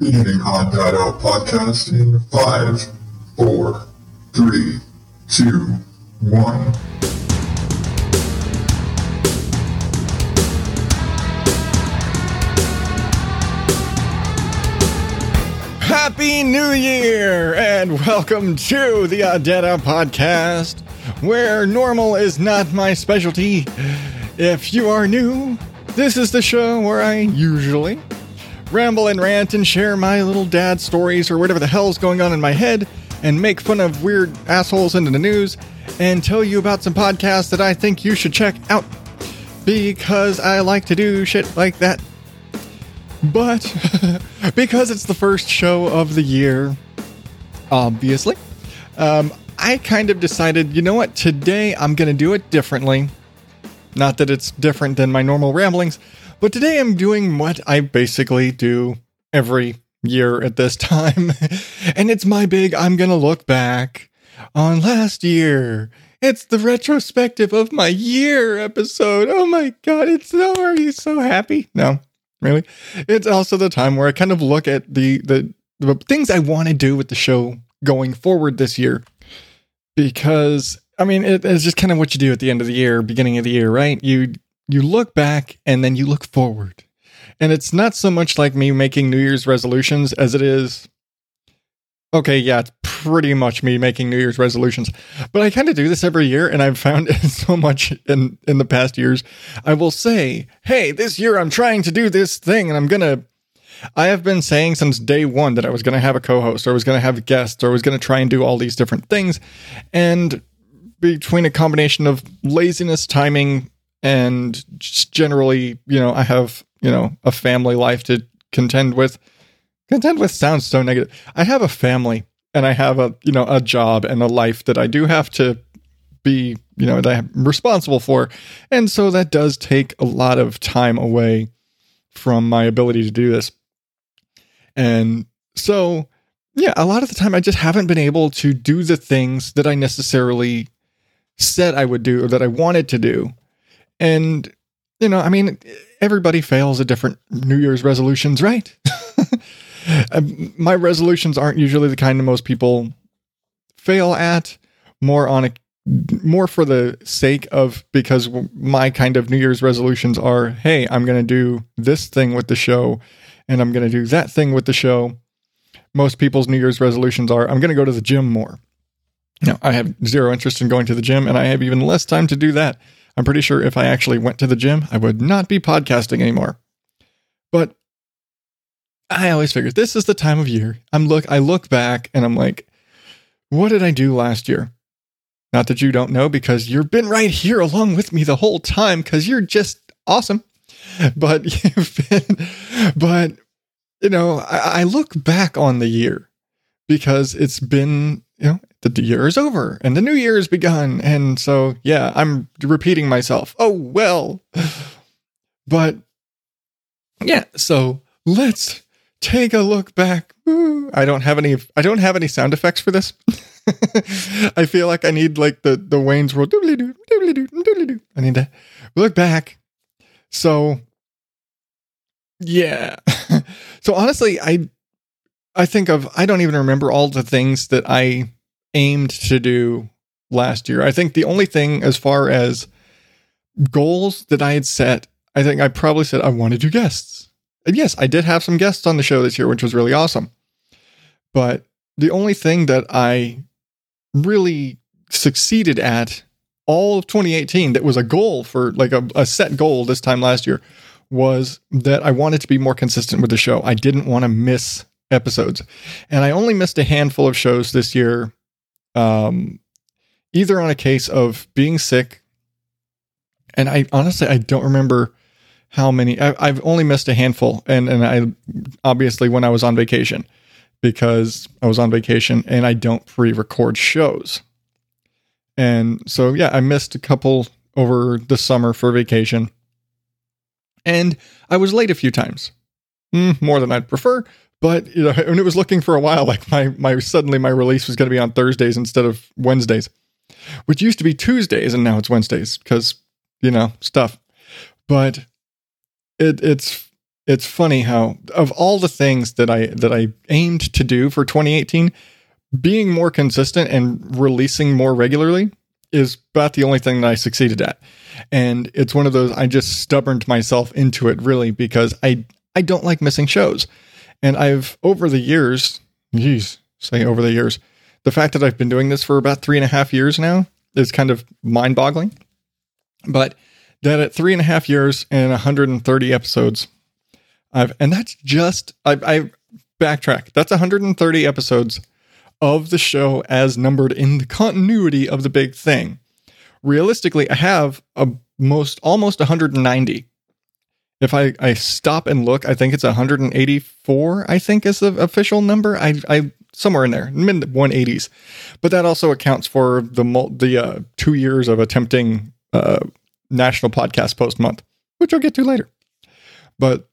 Beginning Odd Dad Out podcast in five, four, three, two, one. Happy New Year and welcome to the Odd Dad Out podcast, where normal is not my specialty. If you are new, this is the show where I usually ramble and rant and share my little dad stories or whatever the hell's going on in my head and make fun of weird assholes into the news and tell you about some podcasts that I think you should check out because I like to do shit like that. But because it's the first show of the year, obviously, um, I kind of decided, you know what, today I'm going to do it differently. Not that it's different than my normal ramblings, but today I'm doing what I basically do every year at this time. and it's my big I'm going to look back on last year. It's the retrospective of my year episode. Oh my god, it's so are you so happy? No. Really? It's also the time where I kind of look at the the, the things I want to do with the show going forward this year. Because I mean, it, it's just kind of what you do at the end of the year, beginning of the year, right? You you look back and then you look forward. And it's not so much like me making New Year's resolutions as it is Okay, yeah, it's pretty much me making New Year's resolutions. But I kind of do this every year and I've found it so much in in the past years. I will say, "Hey, this year I'm trying to do this thing and I'm going to I have been saying since day 1 that I was going to have a co-host or I was going to have guests or I was going to try and do all these different things. And between a combination of laziness, timing, and generally, you know, I have, you know, a family life to contend with Contend with sounds so negative. I have a family and I have a, you know, a job and a life that I do have to be, you know, that I'm responsible for. And so that does take a lot of time away from my ability to do this. And so, yeah, a lot of the time I just haven't been able to do the things that I necessarily said I would do or that I wanted to do. And, you know, I mean, everybody fails at different New Year's resolutions, right? Um, my resolutions aren't usually the kind of most people fail at. More on a more for the sake of because my kind of New Year's resolutions are, hey, I'm going to do this thing with the show, and I'm going to do that thing with the show. Most people's New Year's resolutions are, I'm going to go to the gym more. Now, I have zero interest in going to the gym, and I have even less time to do that. I'm pretty sure if I actually went to the gym, I would not be podcasting anymore. But I always figured this is the time of year. I'm look I look back and I'm like, what did I do last year? Not that you don't know because you've been right here along with me the whole time because you're just awesome. But you've been, but you know, I, I look back on the year because it's been, you know, the year is over and the new year has begun. And so, yeah, I'm repeating myself. Oh, well. But yeah, so let's take a look back. I don't have any I don't have any sound effects for this. I feel like I need like the the Wayne's World. I need to look back. So yeah. so honestly, I I think of I don't even remember all the things that I aimed to do last year. I think the only thing as far as goals that I had set, I think I probably said I wanted to do guests. And yes, I did have some guests on the show this year, which was really awesome. But the only thing that I really succeeded at all of 2018 that was a goal for like a, a, set goal this time last year was that I wanted to be more consistent with the show. I didn't want to miss episodes. And I only missed a handful of shows this year, um, either on a case of being sick. And I honestly, I don't remember how many I, have only missed a handful and and i obviously when i was on vacation because i was on vacation and i don't pre-record shows and so yeah i missed a couple over the summer for vacation and i was late a few times mm, more than i'd prefer but you know and it was looking for a while like my my suddenly my release was going to be on thursdays instead of wednesdays which used to be tuesdays and now it's wednesdays because you know stuff but it, it's it's funny how of all the things that I that I aimed to do for 2018, being more consistent and releasing more regularly is about the only thing that I succeeded at. And it's one of those I just stubborned myself into it really because I I don't like missing shows. And I've over the years, geez, say over the years, the fact that I've been doing this for about three and a half years now is kind of mind boggling. But that at three and a half years and 130 episodes, I've and that's just I, I backtrack. That's 130 episodes of the show as numbered in the continuity of the big thing. Realistically, I have a most almost 190. If I, I stop and look, I think it's 184. I think is the official number. I I somewhere in there, mid 180s. But that also accounts for the the uh, two years of attempting uh, National Podcast Post Month, which I'll get to later. But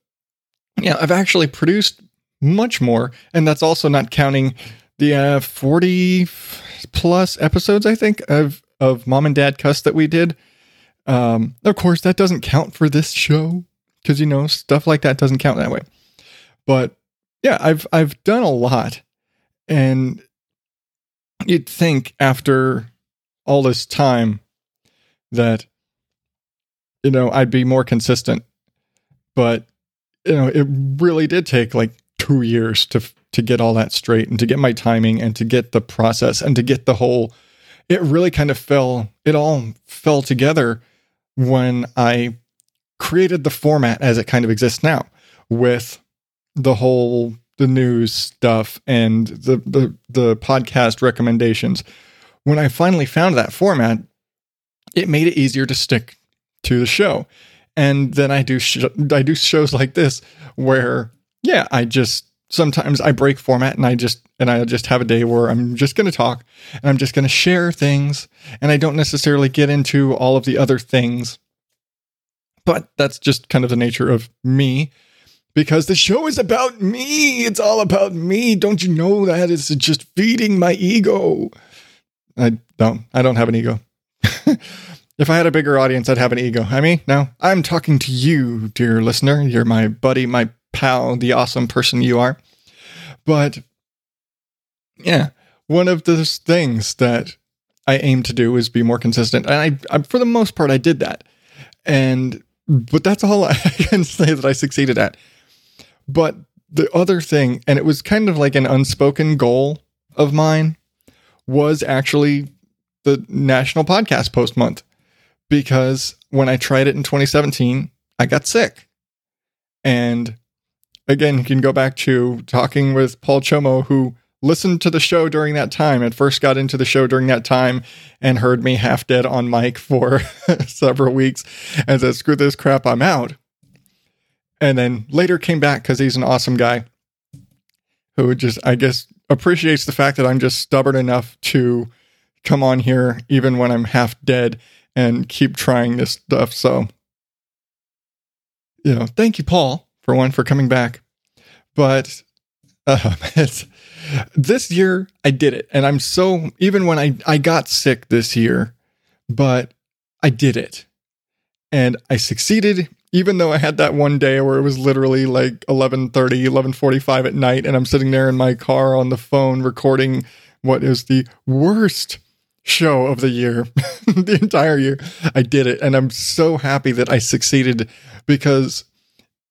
yeah, I've actually produced much more, and that's also not counting the uh, 40 plus episodes, I think, of of Mom and Dad Cuss that we did. Um, of course, that doesn't count for this show because you know stuff like that doesn't count that way. But yeah, I've I've done a lot, and you'd think after all this time that you know I'd be more consistent, but you know it really did take like two years to to get all that straight and to get my timing and to get the process and to get the whole. It really kind of fell. It all fell together when I created the format as it kind of exists now with the whole the news stuff and the the the podcast recommendations. When I finally found that format, it made it easier to stick to the show. And then I do sh- I do shows like this where yeah, I just sometimes I break format and I just and I just have a day where I'm just going to talk and I'm just going to share things and I don't necessarily get into all of the other things. But that's just kind of the nature of me because the show is about me. It's all about me. Don't you know that? It's just feeding my ego. I don't. I don't have an ego. if I had a bigger audience, I'd have an ego. I mean, no, I'm talking to you, dear listener. You're my buddy, my pal, the awesome person you are. But yeah, one of those things that I aim to do is be more consistent. And I, I for the most part, I did that. And, but that's all I can say that I succeeded at. But the other thing, and it was kind of like an unspoken goal of mine, was actually the National Podcast Post Month. Because when I tried it in 2017, I got sick. And again, you can go back to talking with Paul Chomo, who listened to the show during that time and first got into the show during that time and heard me half dead on mic for several weeks and said, screw this crap, I'm out and then later came back because he's an awesome guy who just, I guess, appreciates the fact that I'm just stubborn enough to come on here even when I'm half dead and keep trying this stuff. So, you know, thank you, Paul, for one, for coming back. But uh, this year I did it. And I'm so, even when I, I got sick this year, but I did it. And I succeeded even though I had that one day where it was literally like 11:30, 11:45 at night and I'm sitting there in my car on the phone recording what is the worst show of the year, the entire year. I did it and I'm so happy that I succeeded because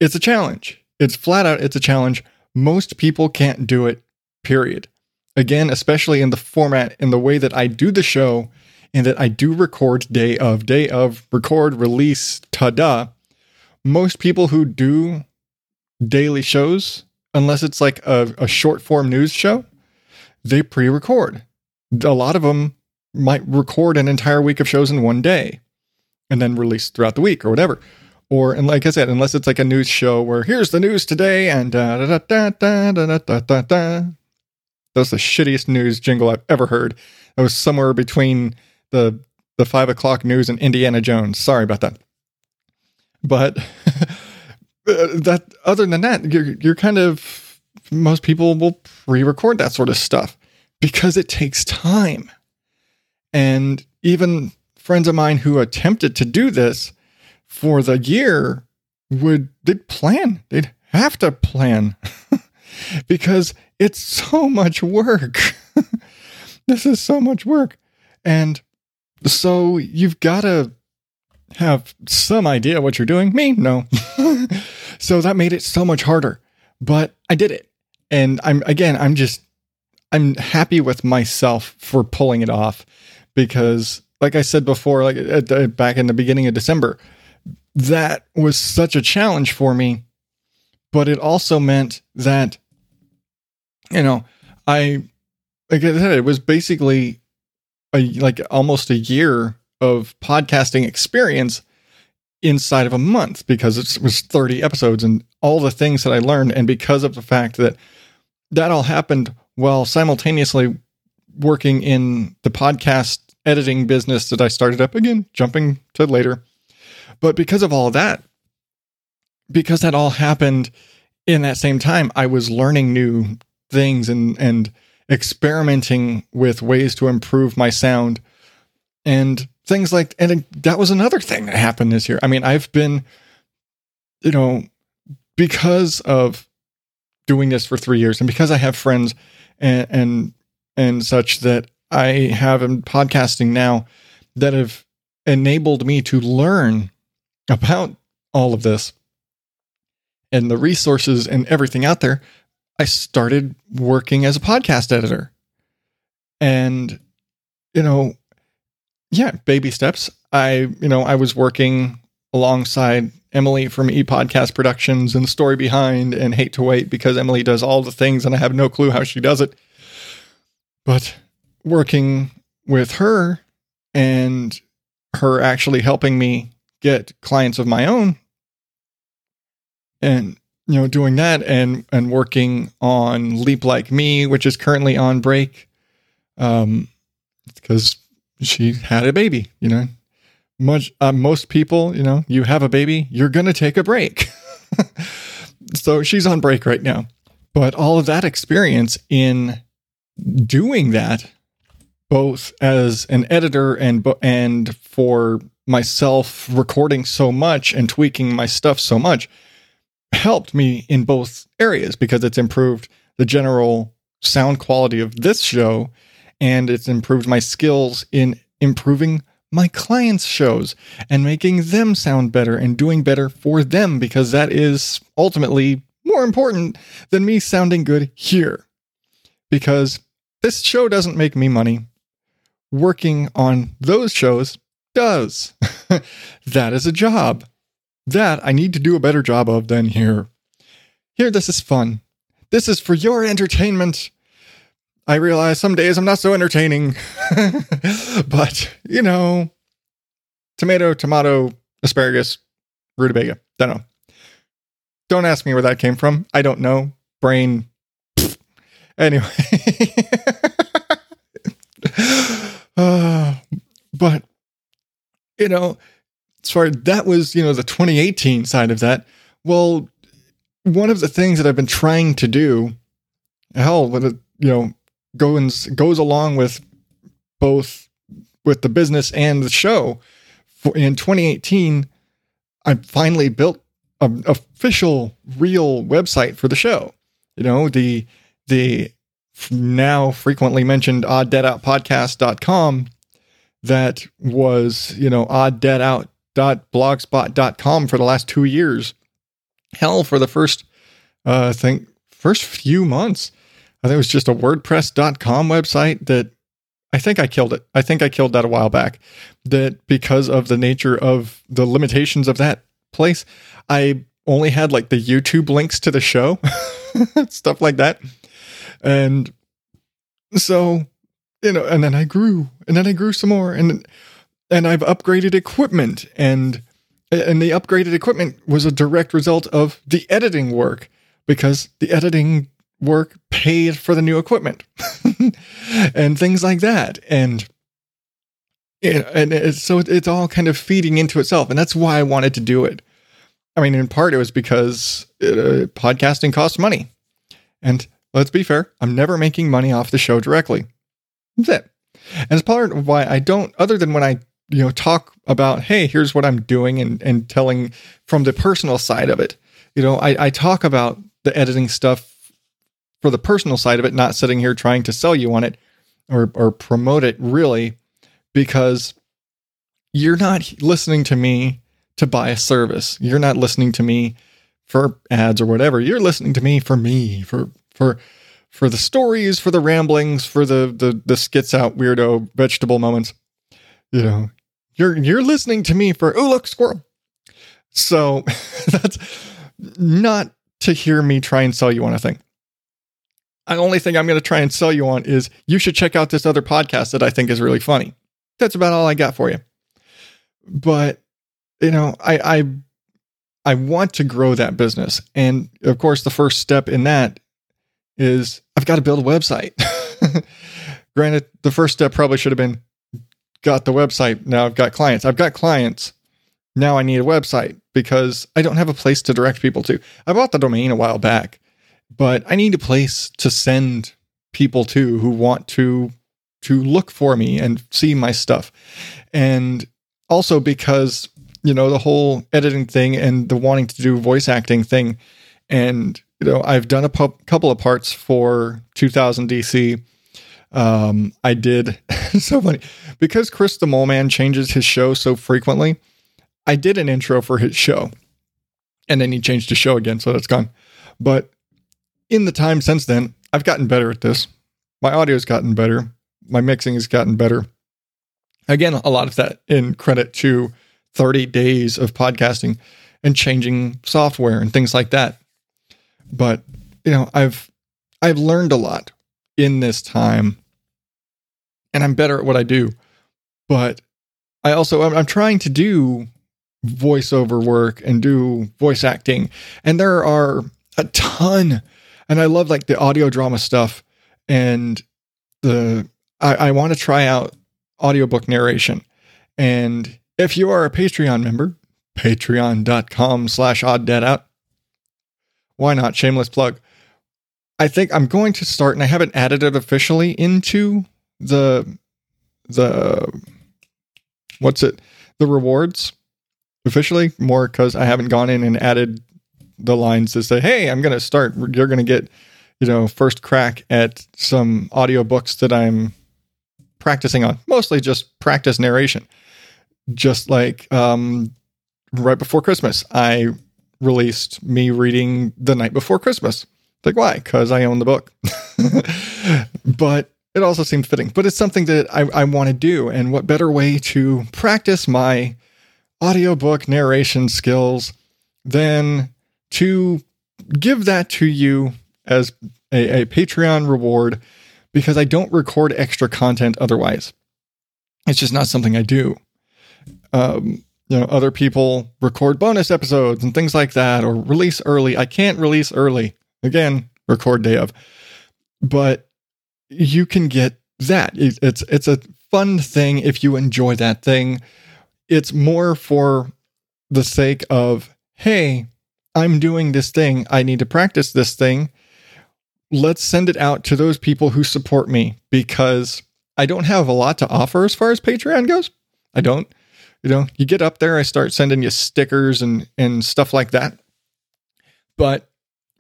it's a challenge. It's flat out it's a challenge. Most people can't do it. Period. Again, especially in the format in the way that I do the show and that I do record day of day of record release ta-da most people who do daily shows, unless it's like a, a short form news show, they pre record. A lot of them might record an entire week of shows in one day and then release throughout the week or whatever. Or, and like I said, unless it's like a news show where here's the news today and da da da da da da da da. That's the shittiest news jingle I've ever heard. It was somewhere between the the five o'clock news and Indiana Jones. Sorry about that. But uh, that other than that, you're you're kind of most people will pre-record that sort of stuff because it takes time. And even friends of mine who attempted to do this for the year would they'd plan. They'd have to plan because it's so much work. this is so much work. And so you've got to have some idea what you're doing. Me, no. so that made it so much harder. But I did it. And I'm again, I'm just I'm happy with myself for pulling it off because like I said before like at, at, back in the beginning of December, that was such a challenge for me, but it also meant that you know, I like I said it was basically a like almost a year of podcasting experience inside of a month because it was 30 episodes and all the things that I learned. And because of the fact that that all happened while simultaneously working in the podcast editing business that I started up again, jumping to later. But because of all that, because that all happened in that same time, I was learning new things and, and experimenting with ways to improve my sound and things like and that was another thing that happened this year. I mean, I've been you know because of doing this for 3 years and because I have friends and and and such that I have in podcasting now that have enabled me to learn about all of this and the resources and everything out there, I started working as a podcast editor. And, you know, yeah, baby steps. I, you know, I was working alongside Emily from E Podcast Productions and the Story Behind and Hate to Wait because Emily does all the things and I have no clue how she does it. But working with her and her actually helping me get clients of my own and you know doing that and and working on leap like me which is currently on break um because she had a baby, you know. Much uh, most people, you know, you have a baby, you're to take a break. so she's on break right now. But all of that experience in doing that both as an editor and and for myself recording so much and tweaking my stuff so much helped me in both areas because it's improved the general sound quality of this show and it's improved my skills in improving my clients' shows and making them sound better and doing better for them because that is ultimately more important than me sounding good here. Because this show doesn't make me money. Working on those shows does. that is a job. That I need to do a better job of than here. Here, this is fun. This is for your entertainment. I realize some days I'm not so entertaining, but you know, tomato, tomato, asparagus, rutabaga. Don't know. Don't ask me where that came from. I don't know. Brain. Pfft. Anyway. uh, but, you know, far that was, you know, the 2018 side of that. Well, one of the things that I've been trying to do, hell, with it, you know, goes goes along with both with the business and the show. For, in 2018, I finally built an official, real website for the show. You know, the the now frequently mentioned odd dad out podcast.com that was, you know, odd dad out blogspot.com for the last two years. Hell, for the first, uh, I think, first few months, I think it was just a WordPress.com website that I think I killed it. I think I killed that a while back. That because of the nature of the limitations of that place, I only had like the YouTube links to the show, stuff like that. And so, you know, and then I grew, and then I grew some more, and and I've upgraded equipment, and and the upgraded equipment was a direct result of the editing work because the editing work paid for the new equipment and things like that. And and it's, so it's all kind of feeding into itself. And that's why I wanted to do it. I mean, in part, it was because uh, podcasting costs money. And let's be fair, I'm never making money off the show directly. That's it. And it's part of why I don't, other than when I you know talk about hey here's what i'm doing and and telling from the personal side of it you know, I, I talk about the editing stuff for the personal side of it, not sitting here trying to sell you on it or or promote it really, because you're not listening to me to buy a service. You're not listening to me for ads or whatever. You're listening to me for me, for for for the stories, for the ramblings, for the the the skits out weirdo vegetable moments. You know, you're you're listening to me for oh look squirrel. So that's not to hear me try and sell you on a thing. The only thing I'm going to try and sell you on is you should check out this other podcast that I think is really funny. That's about all I got for you. But you know, I I I want to grow that business, and of course, the first step in that is I've got to build a website. Granted, the first step probably should have been got the website. Now I've got clients. I've got clients. Now I need a website because I don't have a place to direct people to. I bought the domain a while back, but I need a place to send people to who want to to look for me and see my stuff. And also because, you know, the whole editing thing and the wanting to do voice acting thing and you know, I've done a pu- couple of parts for 2000 DC. Um, I did so funny because Chris the Mole Man changes his show so frequently. I did an intro for his show, and then he changed his show again, so that's gone. But in the time since then, I've gotten better at this. My audio's gotten better. My mixing has gotten better. Again, a lot of that in credit to 30 days of podcasting and changing software and things like that. But you know, I've I've learned a lot in this time, and I'm better at what I do. But I also I'm, I'm trying to do voiceover work and do voice acting, and there are a ton. And I love like the audio drama stuff, and the I, I want to try out audiobook narration. And if you are a Patreon member, patreon.com slash odd out, why not? Shameless plug. I think I'm going to start, and I haven't added it officially into the the what's it the rewards officially more because I haven't gone in and added the lines to say, hey, I'm going to start. You're going to get you know first crack at some audiobooks that I'm practicing on, mostly just practice narration. Just like um, right before Christmas, I released me reading The Night Before Christmas. Like, why? Because I own the book. but it also seemed fitting. But it's something that I, I want to do. And what better way to practice my audiobook narration skills than to give that to you as a, a Patreon reward because I don't record extra content otherwise. It's just not something I do. Um, you know other people record bonus episodes and things like that or release early i can't release early again record day of but you can get that. It's it's a fun thing if you enjoy that thing. It's more for the sake of hey i'm doing this thing. I need to practice this thing. Let's send it out to those people who support me because i don't have a lot to offer as far as patreon goes. I don't. You know, you get up there, I start sending you stickers and and stuff like that. But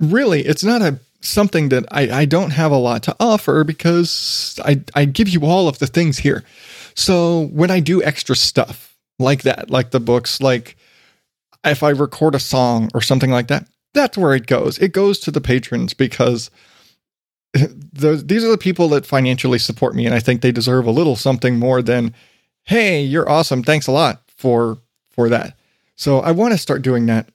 really, it's not a something that I, I don't have a lot to offer because I, I give you all of the things here. So when I do extra stuff like that, like the books, like if I record a song or something like that, that's where it goes. It goes to the patrons because the, these are the people that financially support me, and I think they deserve a little something more than hey, you're awesome. Thanks a lot for for that. So I want to start doing that.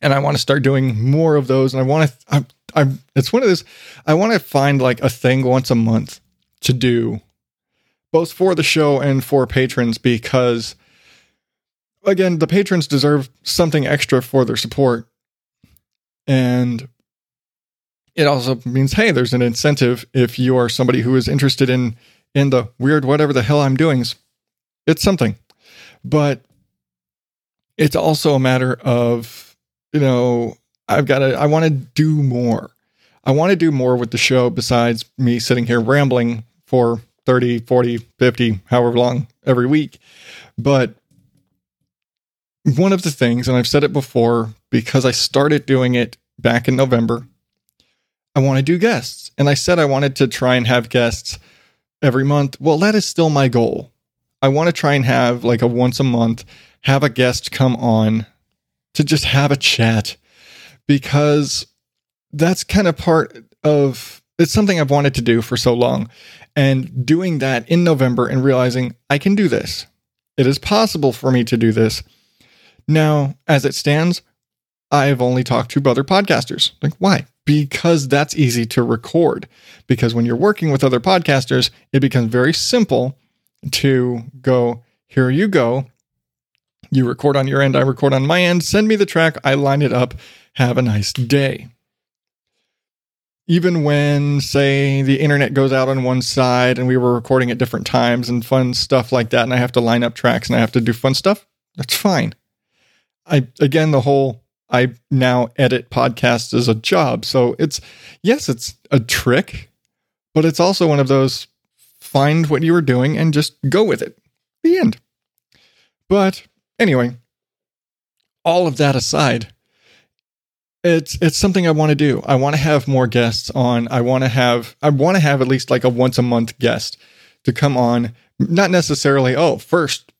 And I want to start doing more of those. And I want to, I'm, it's one of those, I want to find like a thing once a month to do, both for the show and for patrons, because again, the patrons deserve something extra for their support. And it also means, hey, there's an incentive if you are somebody who is interested in in the weird whatever the hell I'm doing it's something. But it's also a matter of, you know, I've got to, I want to do more. I want to do more with the show besides me sitting here rambling for 30, 40, 50, however long every week. But one of the things, and I've said it before because I started doing it back in November, I want to do guests. And I said I wanted to try and have guests every month. Well, that is still my goal. I want to try and have like a once a month, have a guest come on to just have a chat because that's kind of part of it's something I've wanted to do for so long. And doing that in November and realizing I can do this. It is possible for me to do this. Now, as it stands, I've only talked to other podcasters. Like, why? Because that's easy to record. Because when you're working with other podcasters, it becomes very simple to go, here you go. You record on your end, I record on my end. Send me the track, I line it up. Have a nice day. Even when say the internet goes out on one side and we were recording at different times and fun stuff like that and i have to line up tracks and i have to do fun stuff that's fine. I again the whole i now edit podcasts as a job. So it's yes it's a trick but it's also one of those find what you were doing and just go with it. The end. But anyway all of that aside it's it's something I want to do. I want to have more guests on. I want to have I want to have at least like a once a month guest to come on. Not necessarily, oh, first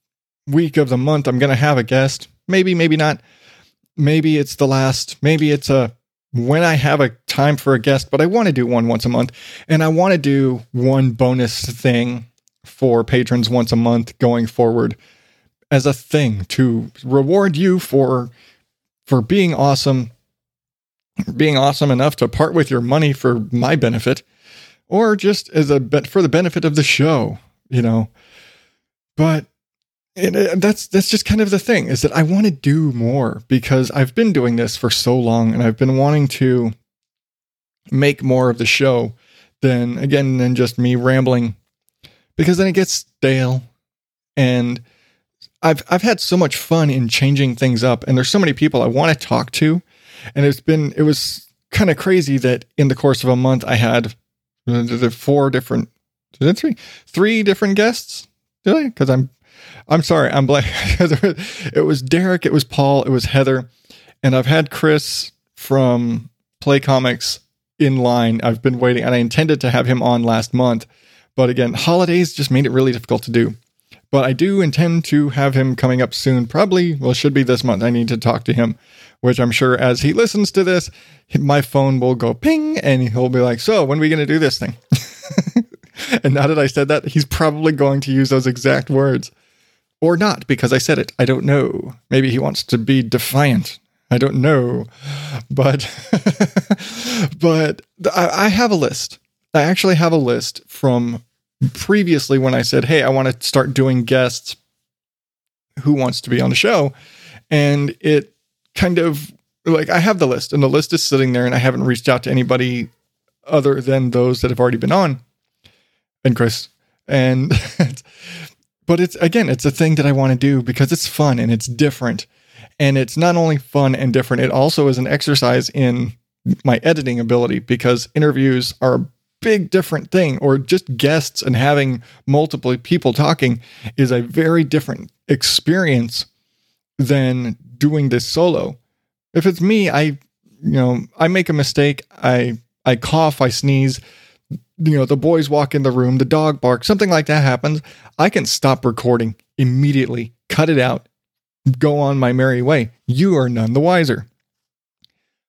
week of the month I'm going to have a guest. Maybe, maybe not. Maybe it's the last. Maybe it's a when I have a time for a guest, but I want to do one once a month and I want to do one bonus thing for patrons once a month going forward as a thing to reward you for for being awesome being awesome enough to part with your money for my benefit or just as a for the benefit of the show, you know. But it, uh, that's that's just kind of the thing is that I want to do more because I've been doing this for so long and I've been wanting to make more of the show than again than just me rambling because then it gets stale and I've I've had so much fun in changing things up and there's so many people I want to talk to and it's been it was kind of crazy that in the course of a month I had uh, the four different three three different guests. Really? Because I'm I'm sorry, I'm black. it was Derek, it was Paul, it was Heather, and I've had Chris from Play Comics in line. I've been waiting, and I intended to have him on last month, but again, holidays just made it really difficult to do. But I do intend to have him coming up soon. Probably, well, should be this month. I need to talk to him which I'm sure as he listens to this, my phone will go ping and he'll be like, So, when are we going to do this thing? and now that I said that, he's probably going to use those exact words. Or not, because I said it. I don't know. Maybe he wants to be defiant. I don't know. But, but I, I have a list. I actually have a list from previously when I said, Hey, I want to start doing guests. Who wants to be on the show? And it kind of like I have the list and the list is sitting there and I haven't reached out to anybody other than those that have already been on and Chris. And but it's again, it's a thing that I want to do because it's fun and it's different. And it's not only fun and different, it also is an exercise in my editing ability because interviews are big different thing or just guests and having multiple people talking is a very different experience than doing this solo. If it's me, I you know, I make a mistake, I I cough, I sneeze, you know, the boys walk in the room, the dog barks, something like that happens, I can stop recording immediately, cut it out, go on my merry way. You are none the wiser.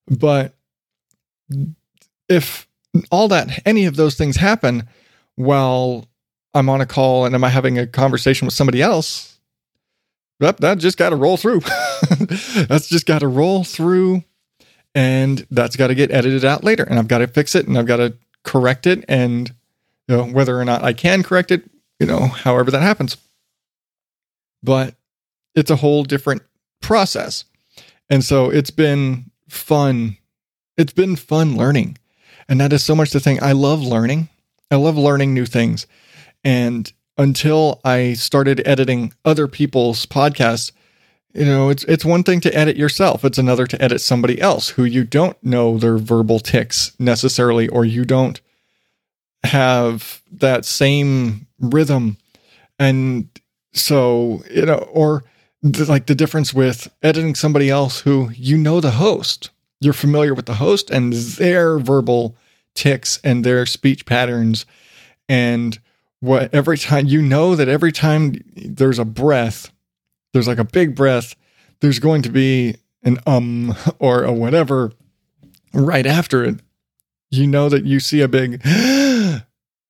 But if all that, any of those things happen while I'm on a call and am I having a conversation with somebody else, that, that just got to roll through. that's just got to roll through and that's got to get edited out later and I've got to fix it and I've got to correct it and you know whether or not I can correct it, you know, however that happens. But it's a whole different process. And so it's been fun. It's been fun learning. And that is so much the thing. I love learning. I love learning new things. And until I started editing other people's podcasts, you know, it's it's one thing to edit yourself. It's another to edit somebody else who you don't know their verbal ticks necessarily, or you don't have that same rhythm. And so, you know, or like the difference with editing somebody else who you know the host, you're familiar with the host and their verbal ticks and their speech patterns, and what every time you know that every time there's a breath, there's like a big breath, there's going to be an um or a whatever right after it. You know that you see a big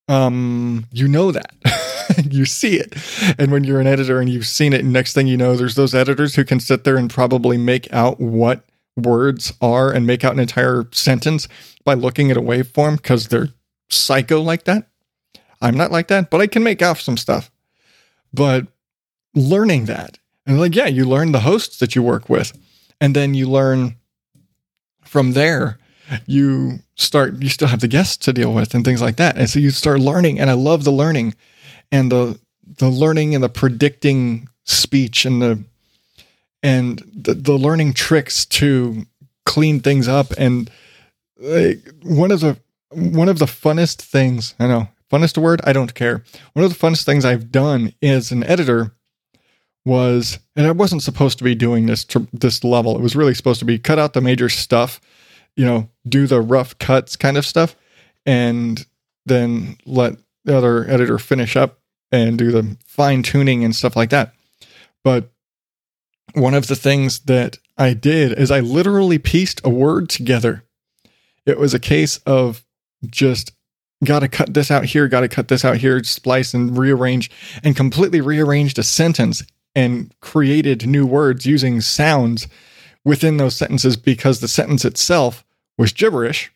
um you know that you see it and when you're an editor and you've seen it next thing you know there's those editors who can sit there and probably make out what words are and make out an entire sentence by looking at a waveform because they're psycho like that. I'm not like that but i can make out some stuff. But learning that and like yeah you learn the hosts that you work with and then you learn from there you start you still have the guests to deal with and things like that. And so you start learning and i love the learning and the the learning and the predicting speech and the and the, the learning tricks to clean things up. And like one of the one of the funnest things i know funnest word? I don't care. One of the funnest things i've done as an editor was and i wasn't supposed to be doing this to this level. It was really supposed to be cut out the major stuff you know, do the rough cuts kind of stuff and then let the other editor finish up and do the fine tuning and stuff like that. But one of the things that I did is I literally pieced a word together. It was a case of just got to cut this out here, got to cut this out here, splice and rearrange, and completely rearranged a sentence and created new words using sounds within those sentences because the sentence itself was gibberish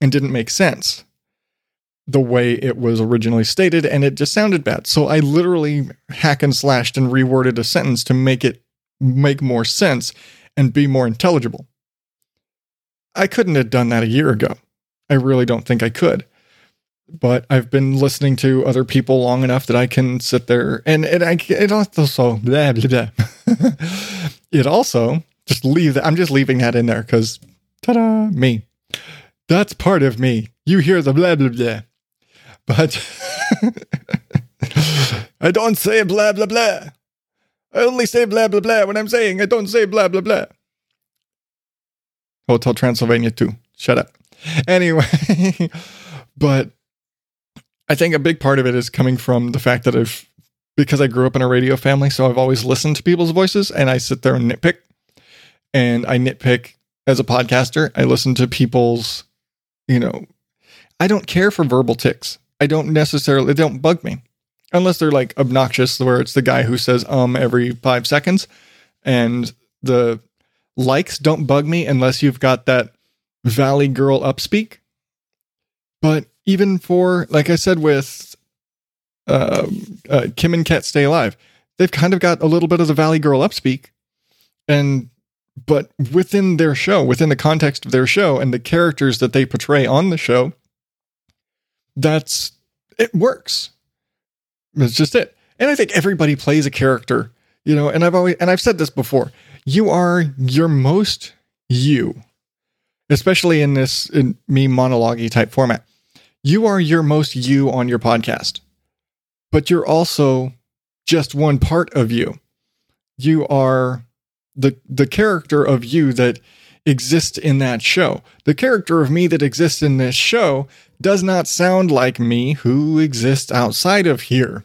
and didn't make sense the way it was originally stated and it just sounded bad. So I literally hack and slashed and reworded a sentence to make it make more sense and be more intelligible. I couldn't have done that a year ago. I really don't think I could. But I've been listening to other people long enough that I can sit there and it, I, it also blah, blah, blah. it also just leave that. I'm just leaving that in there because ta-da, me. That's part of me. You hear the blah blah blah. But I don't say blah blah blah. I only say blah blah blah when I'm saying I don't say blah blah blah. Hotel Transylvania too. Shut up. Anyway, but I think a big part of it is coming from the fact that I've because I grew up in a radio family, so I've always listened to people's voices and I sit there and nitpick. And I nitpick as a podcaster. I listen to people's, you know, I don't care for verbal ticks. I don't necessarily, they don't bug me unless they're like obnoxious, where it's the guy who says um every five seconds. And the likes don't bug me unless you've got that Valley Girl upspeak. But even for, like I said, with uh, uh, Kim and Kat Stay Alive, they've kind of got a little bit of the Valley Girl upspeak. And but within their show, within the context of their show and the characters that they portray on the show, that's it works. It's just it. And I think everybody plays a character, you know, and I've always and I've said this before. You are your most you, especially in this in me monologue type format. You are your most you on your podcast. But you're also just one part of you. You are the the character of you that exists in that show. The character of me that exists in this show does not sound like me who exists outside of here.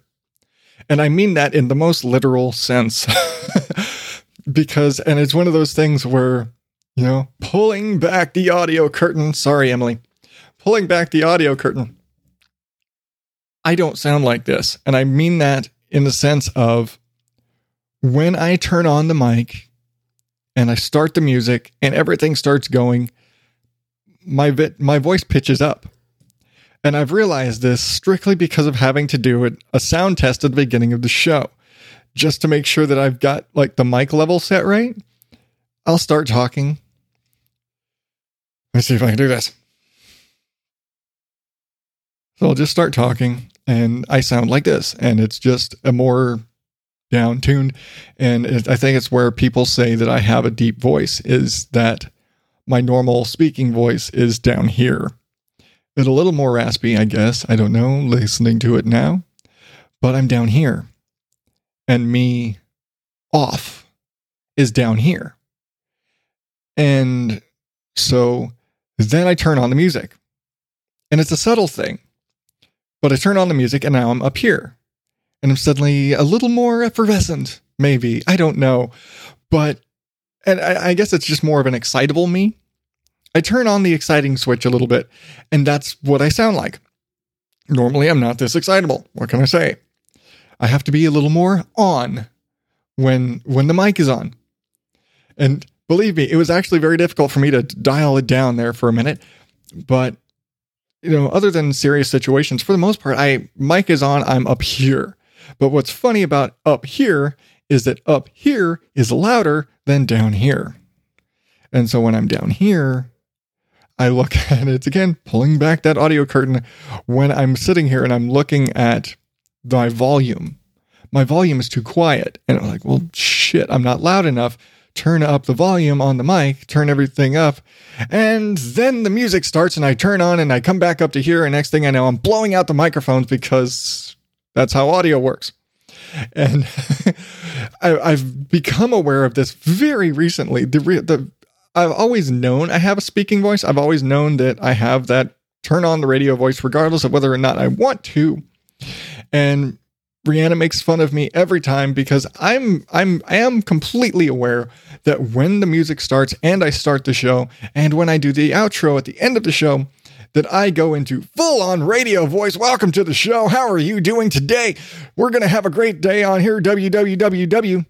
And I mean that in the most literal sense. because and it's one of those things where, you know, pulling back the audio curtain, sorry Emily. Pulling back the audio curtain. I don't sound like this, and I mean that in the sense of when I turn on the mic and I start the music and everything starts going, my vi- my voice pitches up. And I've realized this strictly because of having to do a sound test at the beginning of the show, just to make sure that I've got like the mic level set right. I'll start talking. Let me see if I can do this. So I'll just start talking and I sound like this. And it's just a more down tuned. And it, I think it's where people say that I have a deep voice is that my normal speaking voice is down here. It's a little more raspy, I guess. I don't know, listening to it now, but I'm down here. And me off is down here. And so then I turn on the music. And it's a subtle thing. But I turn on the music and now I'm up here. And I'm suddenly a little more effervescent, maybe. I don't know. But, and I, I guess it's just more of an excitable me. I turn on the exciting switch a little bit, and that's what I sound like. Normally, I'm not this excitable. What can I say? I have to be a little more on when when the mic is on. And believe me, it was actually very difficult for me to dial it down there for a minute. But you know, other than serious situations, for the most part, I mic is on, I'm up here. But what's funny about up here is that up here is louder than down here. And so when I'm down here, I look at it again, pulling back that audio curtain when I'm sitting here and I'm looking at my volume. My volume is too quiet. And I'm like, well, shit, I'm not loud enough. Turn up the volume on the mic, turn everything up. And then the music starts and I turn on and I come back up to here. And next thing I know, I'm blowing out the microphones because that's how audio works. And I, have become aware of this very recently. The, the I've always known I have a speaking voice. I've always known that I have that turn on the radio voice, regardless of whether or not I want to. And Brianna makes fun of me every time because I'm I'm I am completely aware that when the music starts and I start the show and when I do the outro at the end of the show that I go into full on radio voice. Welcome to the show. How are you doing today? We're going to have a great day on here www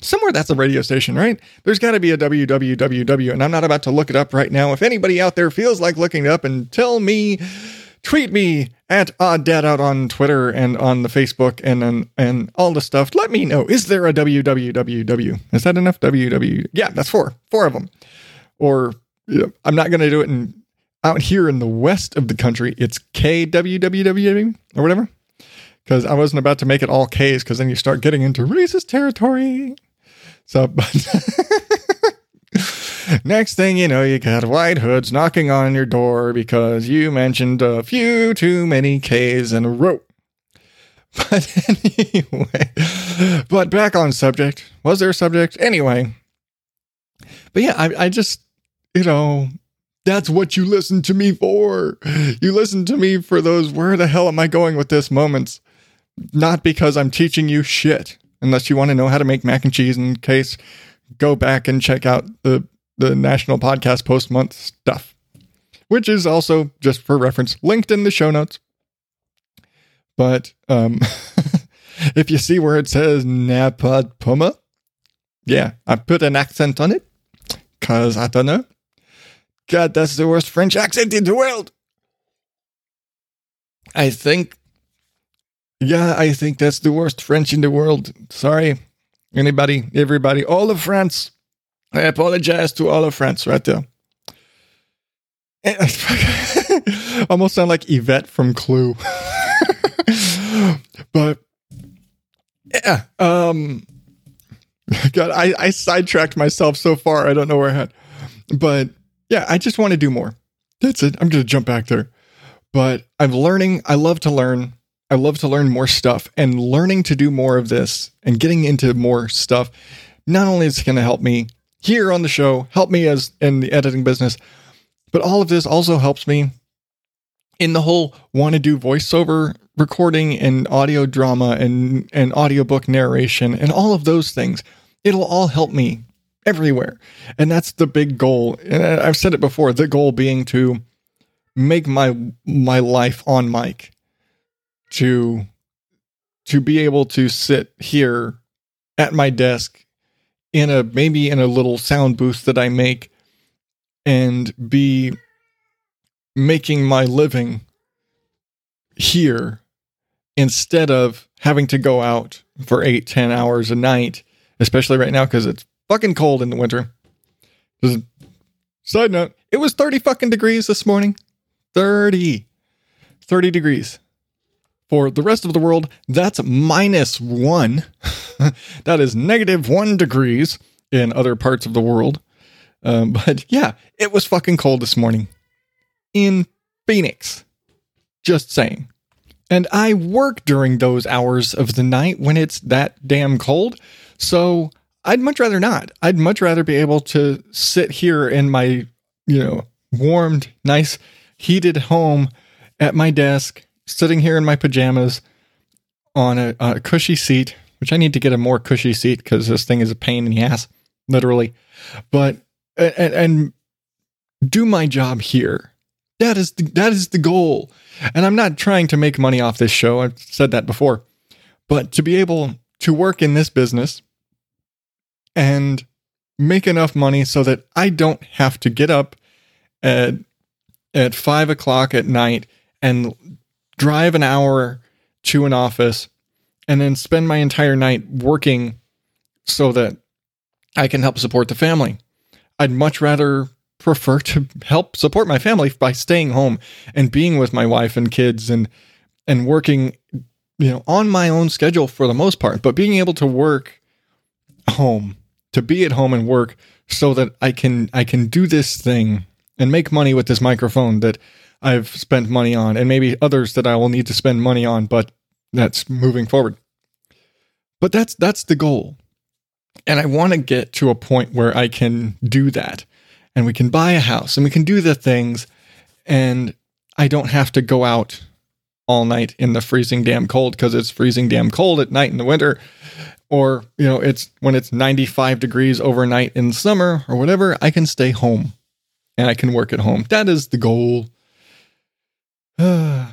somewhere that's a radio station, right? There's got to be a www, and I'm not about to look it up right now. If anybody out there feels like looking it up and tell me, tweet me at Odd Dad Out on Twitter and on the Facebook and and, and all the stuff. Let me know. Is there a www? Is that enough? www? Yeah, that's four, four of them. Or you know, I'm not going to do it in out here in the west of the country. It's kwww or whatever because I wasn't about to make it all K's because then you start getting into racist territory. So, next thing you know, you got white hoods knocking on your door because you mentioned a few too many K's in a row. But anyway, but back on subject. Was there a subject? Anyway. But yeah, I, I just, you know, that's what you listen to me for. You listen to me for those, where the hell am I going with this moments? Not because I'm teaching you shit. Unless you want to know how to make mac and cheese in case, go back and check out the, the National Podcast Post Month stuff, which is also, just for reference, linked in the show notes. But um, if you see where it says NaPodPoMo, yeah, I put an accent on it because I don't know. God, that's the worst French accent in the world. I think yeah, I think that's the worst French in the world. Sorry, anybody, everybody, all of France. I apologize to all of France right there. Almost sound like Yvette from Clue. but yeah, um, God, I, I sidetracked myself so far. I don't know where I had, but yeah, I just want to do more. That's it. I'm going to jump back there. But I'm learning. I love to learn. I love to learn more stuff and learning to do more of this and getting into more stuff. Not only is going to help me here on the show, help me as in the editing business, but all of this also helps me in the whole want to do voiceover recording and audio drama and and audiobook narration and all of those things. It'll all help me everywhere. And that's the big goal. And I've said it before, the goal being to make my my life on mic to to be able to sit here at my desk in a maybe in a little sound booth that I make and be making my living here instead of having to go out for eight, ten hours a night, especially right now because it's fucking cold in the winter. Side note, it was 30 fucking degrees this morning. 30. 30 degrees. For the rest of the world, that's minus one. that is negative one degrees in other parts of the world. Um, but yeah, it was fucking cold this morning in Phoenix. Just saying. And I work during those hours of the night when it's that damn cold. So I'd much rather not. I'd much rather be able to sit here in my, you know, warmed, nice, heated home at my desk, sitting here in my pajamas on a, a cushy seat, which I need to get a more cushy seat because this thing is a pain in the ass, literally. But and, and do my job here. That is the, that is the goal. And I'm not trying to make money off this show. I've said that before. But to be able to work in this business and make enough money so that I don't have to get up at at five o'clock at night and drive an hour to an office and then spend my entire night working so that I can help support the family. I'd much rather prefer to help support my family by staying home and being with my wife and kids and and working you know on my own schedule for the most part but being able to work home to be at home and work so that I can I can do this thing and make money with this microphone that I've spent money on and maybe others that I will need to spend money on but that's moving forward. But that's that's the goal. And I want to get to a point where I can do that. And we can buy a house and we can do the things and I don't have to go out all night in the freezing damn cold because it's freezing damn cold at night in the winter or you know it's when it's 95 degrees overnight in summer or whatever I can stay home and I can work at home. That is the goal.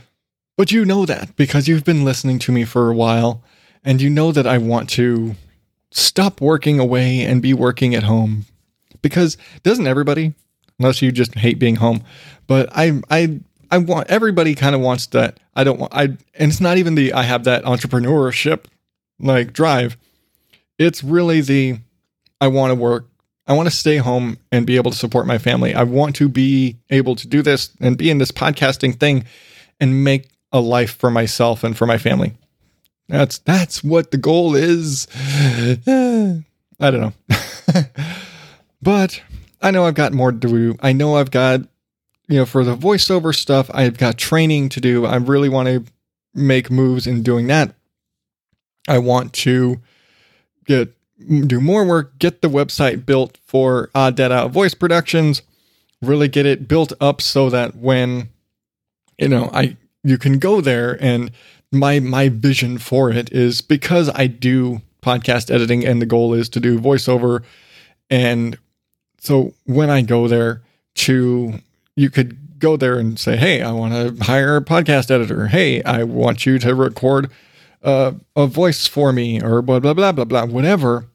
But you know that because you've been listening to me for a while and you know that I want to stop working away and be working at home. Because doesn't everybody unless you just hate being home but i i i want everybody kind of wants that. I don't want i and it's not even the i have that entrepreneurship like drive. It's really the i want to work i want to stay home and be able to support my family. I want to be able to do this and be in this podcasting thing and make a life for myself and for my family. That's that's what the goal is. I don't know. But I know I've got more to do. I know I've got, you know, for the voiceover stuff, I've got training to do. I really want to make moves in doing that. I want to get do more work, get the website built for Odd Dad Out Voice Productions, really get it built up so that when you know I you can go there and my my vision for it is because I do podcast editing and the goal is to do voiceover and so when I go there to, you could go there and say, Hey, I want to hire a podcast editor. Hey, I want you to record uh, a voice for me or blah, blah, blah, blah, blah, whatever.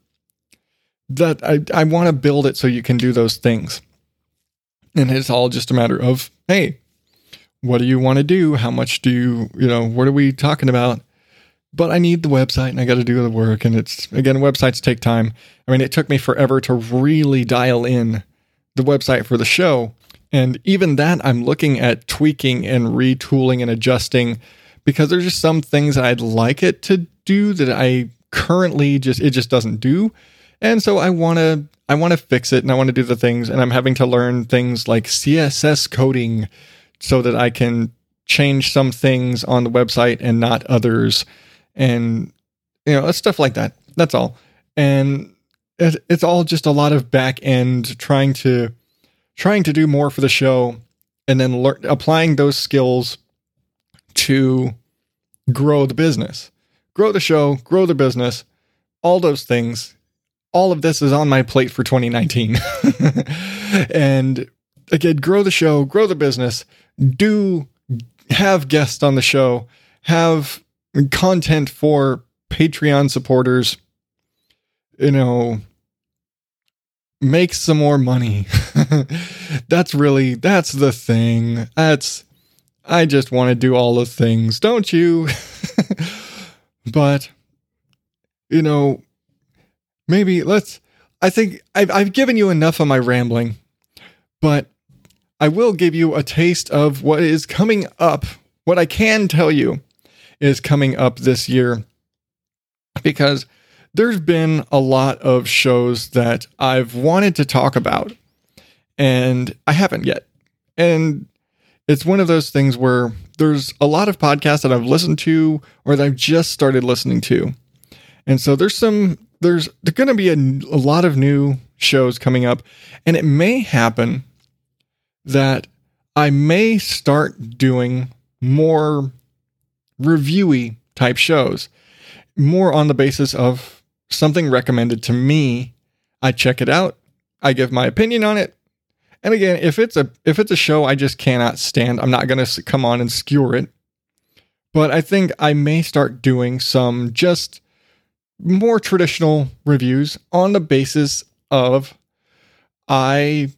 That I, I want to build it so you can do those things. And it's all just a matter of, Hey, what do you want to do? How much do you, you know, what are we talking about? but I need the website and I got to do the work. And it's, again, websites take time. I mean, it took me forever to really dial in the website for the show. And even that, I'm looking at tweaking and retooling and adjusting because there's just some things I'd like it to do that I currently just, it just doesn't do. And so I want to, I want to fix it and I want to do the things. And I'm having to learn things like CSS coding so that I can change some things on the website and not others and you know stuff like that. That's all. And it, it's all just a lot of back end trying to trying to do more for the show, and then learn, applying those skills to grow the business, grow the show, grow the business, all those things. All of this is on my plate for 2019. and again, grow the show, grow the business, do have guests on the show, have content for Patreon supporters, you know, make some more money. that's really that's the thing. That's I just want to do all the things, don't you? but you know, maybe let's I think I've I've given you enough of my rambling, but I will give you a taste of what is coming up. What I can tell you is coming up this year because there's been a lot of shows that I've wanted to talk about and I haven't yet. And it's one of those things where there's a lot of podcasts that I've listened to or that I've just started listening to. And so there's some there's, going to be a, a lot of new shows coming up, and it may happen that I may start doing more reviewy type shows, more on the basis of something recommended to me. I check it out, I give my opinion on it. And again, if it's a if it's a show I just cannot stand, I'm not going to come on and skewer it. But I think I may start doing some just more traditional reviews on the basis of I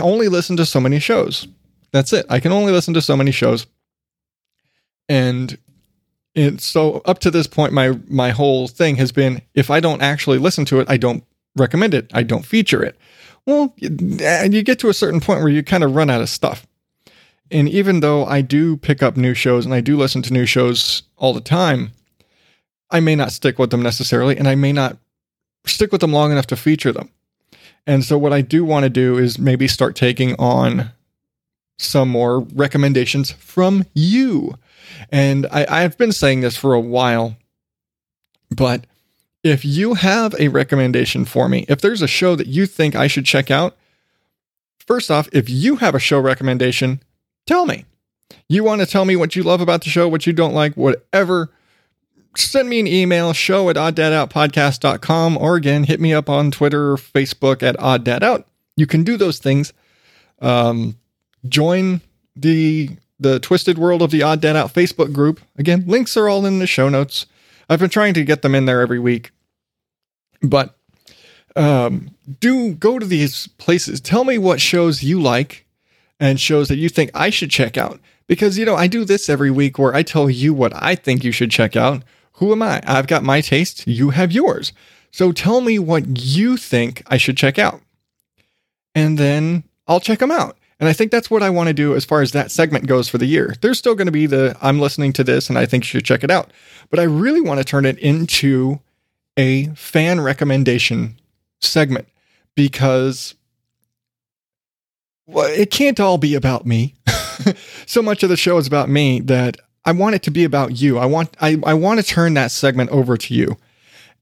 only listen to so many shows. That's it. I can only listen to so many shows. And and so up to this point my my whole thing has been if I don't actually listen to it, I don't recommend it. I don't feature it. Well, and you get to a certain point where you kind of run out of stuff. And even though I do pick up new shows and I do listen to new shows all the time, I may not stick with them necessarily and I may not stick with them long enough to feature them. And so what I do want to do is maybe start taking on some more recommendations from you. And I, I've been saying this for a while, but if you have a recommendation for me, if there's a show that you think I should check out, first off, if you have a show recommendation, tell me. You want to tell me what you love about the show, what you don't like, whatever. Send me an email, show at odddadoutpodcast.com, or again, hit me up on Twitter or Facebook at odddadout. You can do those things. Um, join the the Twisted World of the Odd Dad Out Facebook group. Again, links are all in the show notes. I've been trying to get them in there every week. But um, do go to these places. Tell me what shows you like and shows that you think I should check out. Because, you know, I do this every week where I tell you what I think you should check out. Who am I? I've got my taste, you have yours. So tell me what you think I should check out. And then I'll check them out. And I think that's what I want to do as far as that segment goes for the year. There's still going to be the I'm listening to this and I think you should check it out. But I really want to turn it into a fan recommendation segment because well, it can't all be about me. so much of the show is about me that I want it to be about you. I want I, I want to turn that segment over to you.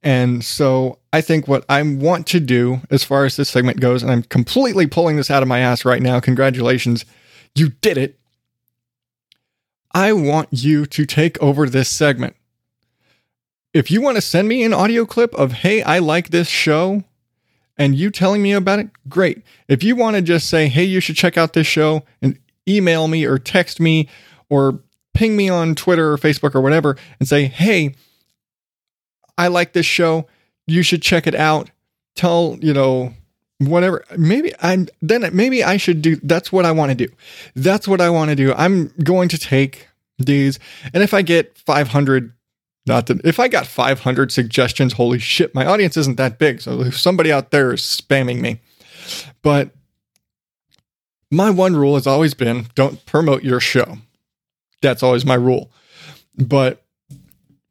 And so I think what I want to do as far as this segment goes, and I'm completely pulling this out of my ass right now. Congratulations. You did it. I want you to take over this segment if you want to send me an audio clip of, hey, I like this show, and you telling me about it, great. If you want to just say, hey, you should check out this show, and email me or text me or ping me on Twitter or Facebook or whatever and say, hey, I like this show. You should check it out. Tell, you know, whatever. Maybe I'm then maybe I should do that's what I want to do. That's what I want to do. I'm going to take these and if I get 500 not that if I got 500 suggestions, holy shit, my audience isn't that big. So if somebody out there is spamming me. But my one rule has always been don't promote your show. That's always my rule. But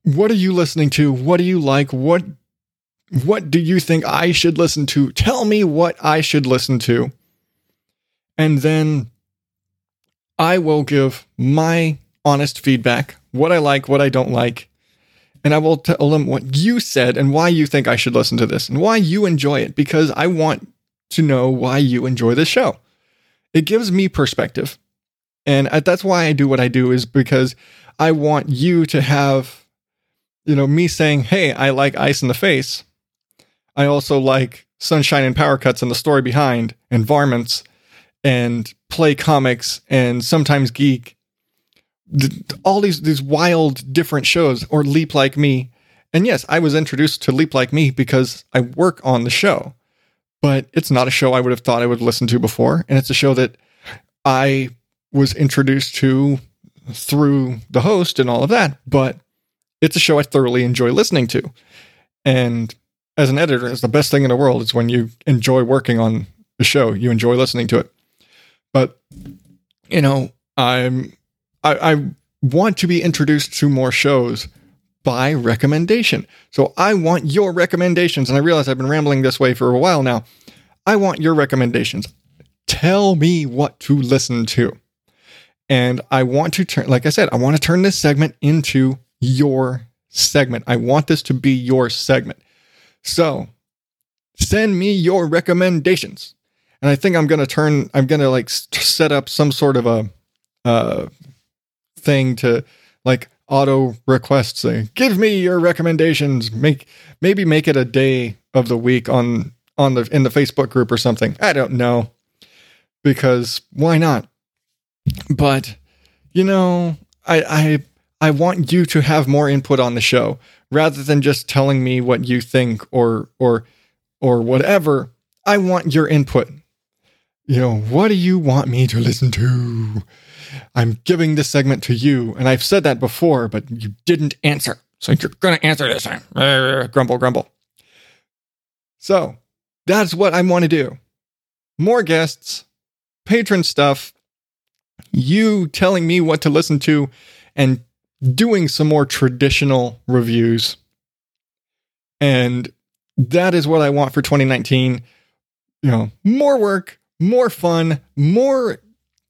what are you listening to? What do you like? What what do you think I should listen to? Tell me what I should listen to. And then I will give my honest feedback, what I like, what I don't like, and I will tell them what you said and why you think I should listen to this and why you enjoy it because I want to know why you enjoy this show. It gives me perspective. And uh, that's why I do what I do is because I want you to have you know me saying, "Hey, I like Ice in the Face." I also like Sunshine and Power Cuts and the story behind and Varmints and play comics and sometimes geek all these these wild different shows or Leap Like Me. And yes, I was introduced to Leap Like Me because I work on the show. But it's not a show I would have thought I would listen to before, and it's a show that I was introduced to through the host and all of that, but it's a show I thoroughly enjoy listening to. And as an editor, it's the best thing in the world. It's when you enjoy working on the show, you enjoy listening to it. But you know, I'm I, I want to be introduced to more shows by recommendation. So I want your recommendations. And I realize I've been rambling this way for a while now. I want your recommendations. Tell me what to listen to. And I want to turn, like I said, I want to turn this segment into your segment. I want this to be your segment. So send me your recommendations. And I think I'm going to turn, I'm going to like set up some sort of a uh, thing to like auto request say, give me your recommendations. Make, maybe make it a day of the week on, on the, in the Facebook group or something. I don't know because why not? But, you know, I, I, I want you to have more input on the show rather than just telling me what you think or or or whatever. I want your input. You know, what do you want me to listen to? I'm giving this segment to you, and I've said that before, but you didn't answer. So you're going to answer this time. grumble, grumble. So that's what I want to do. More guests, Patreon stuff, you telling me what to listen to, and doing some more traditional reviews. And that is what I want for 2019. You know, more work, more fun, more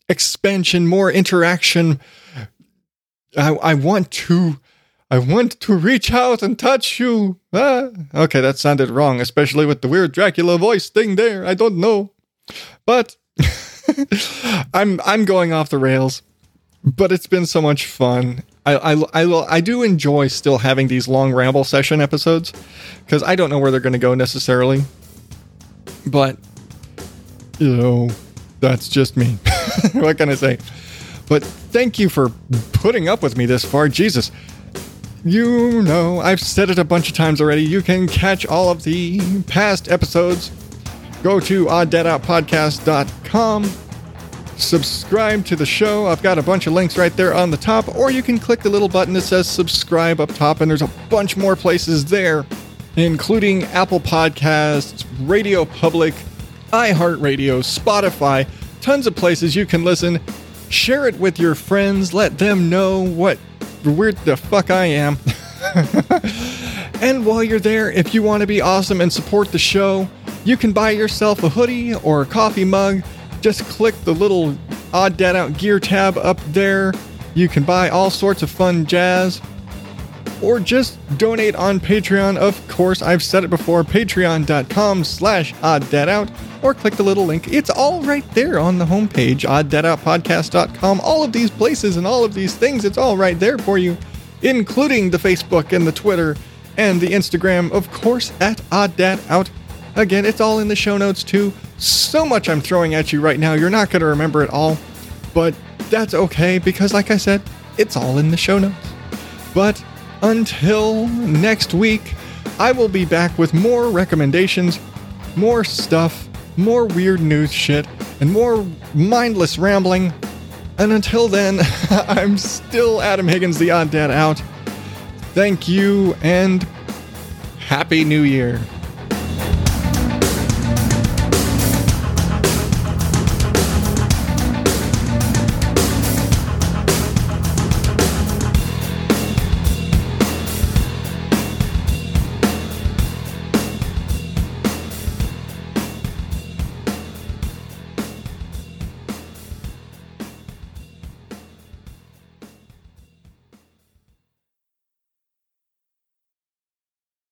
expansion, more interaction. I, I want to I want to reach out and touch you. Ah, okay, that sounded wrong, especially with the weird Dracula voice thing there. I don't know. But I'm I'm going off the rails. But it's been so much fun I, I, I, I do enjoy still having these long ramble session episodes because I don't know where they're going to go necessarily. But, you know, that's just me. what can I say? But thank you for putting up with me this far. Jesus. You know, I've said it a bunch of times already. You can catch all of the past episodes. Go to odddadoutpodcast.com subscribe to the show. I've got a bunch of links right there on the top, or you can click the little button that says subscribe up top, and there's a bunch more places there, including Apple Podcasts, Radio Public, iHeartRadio, Spotify, tons of places you can listen. Share it with your friends, let them know what weird the fuck I am. and while you're there, if you want to be awesome and support the show, you can buy yourself a hoodie or a coffee mug just click the little Odd Dad Out gear tab up there. You can buy all sorts of fun jazz. Or just donate on Patreon. Of course, I've said it before, patreon.com slash odddadout. Or click the little link. It's all right there on the homepage, odddadoutpodcast.com. All of these places and all of these things, it's all right there for you, including the Facebook and the Twitter and the Instagram, of course, at odddadout. Again, it's all in the show notes too so much I'm throwing at you right now, you're not going to remember it all. But that's okay because, like I said, it's all in the show notes. But until next week, I will be back with more recommendations, more stuff, more weird news shit, and more mindless rambling. And until then, I'm still Adam Higgins, the odd dad out. Thank you and Happy New Year.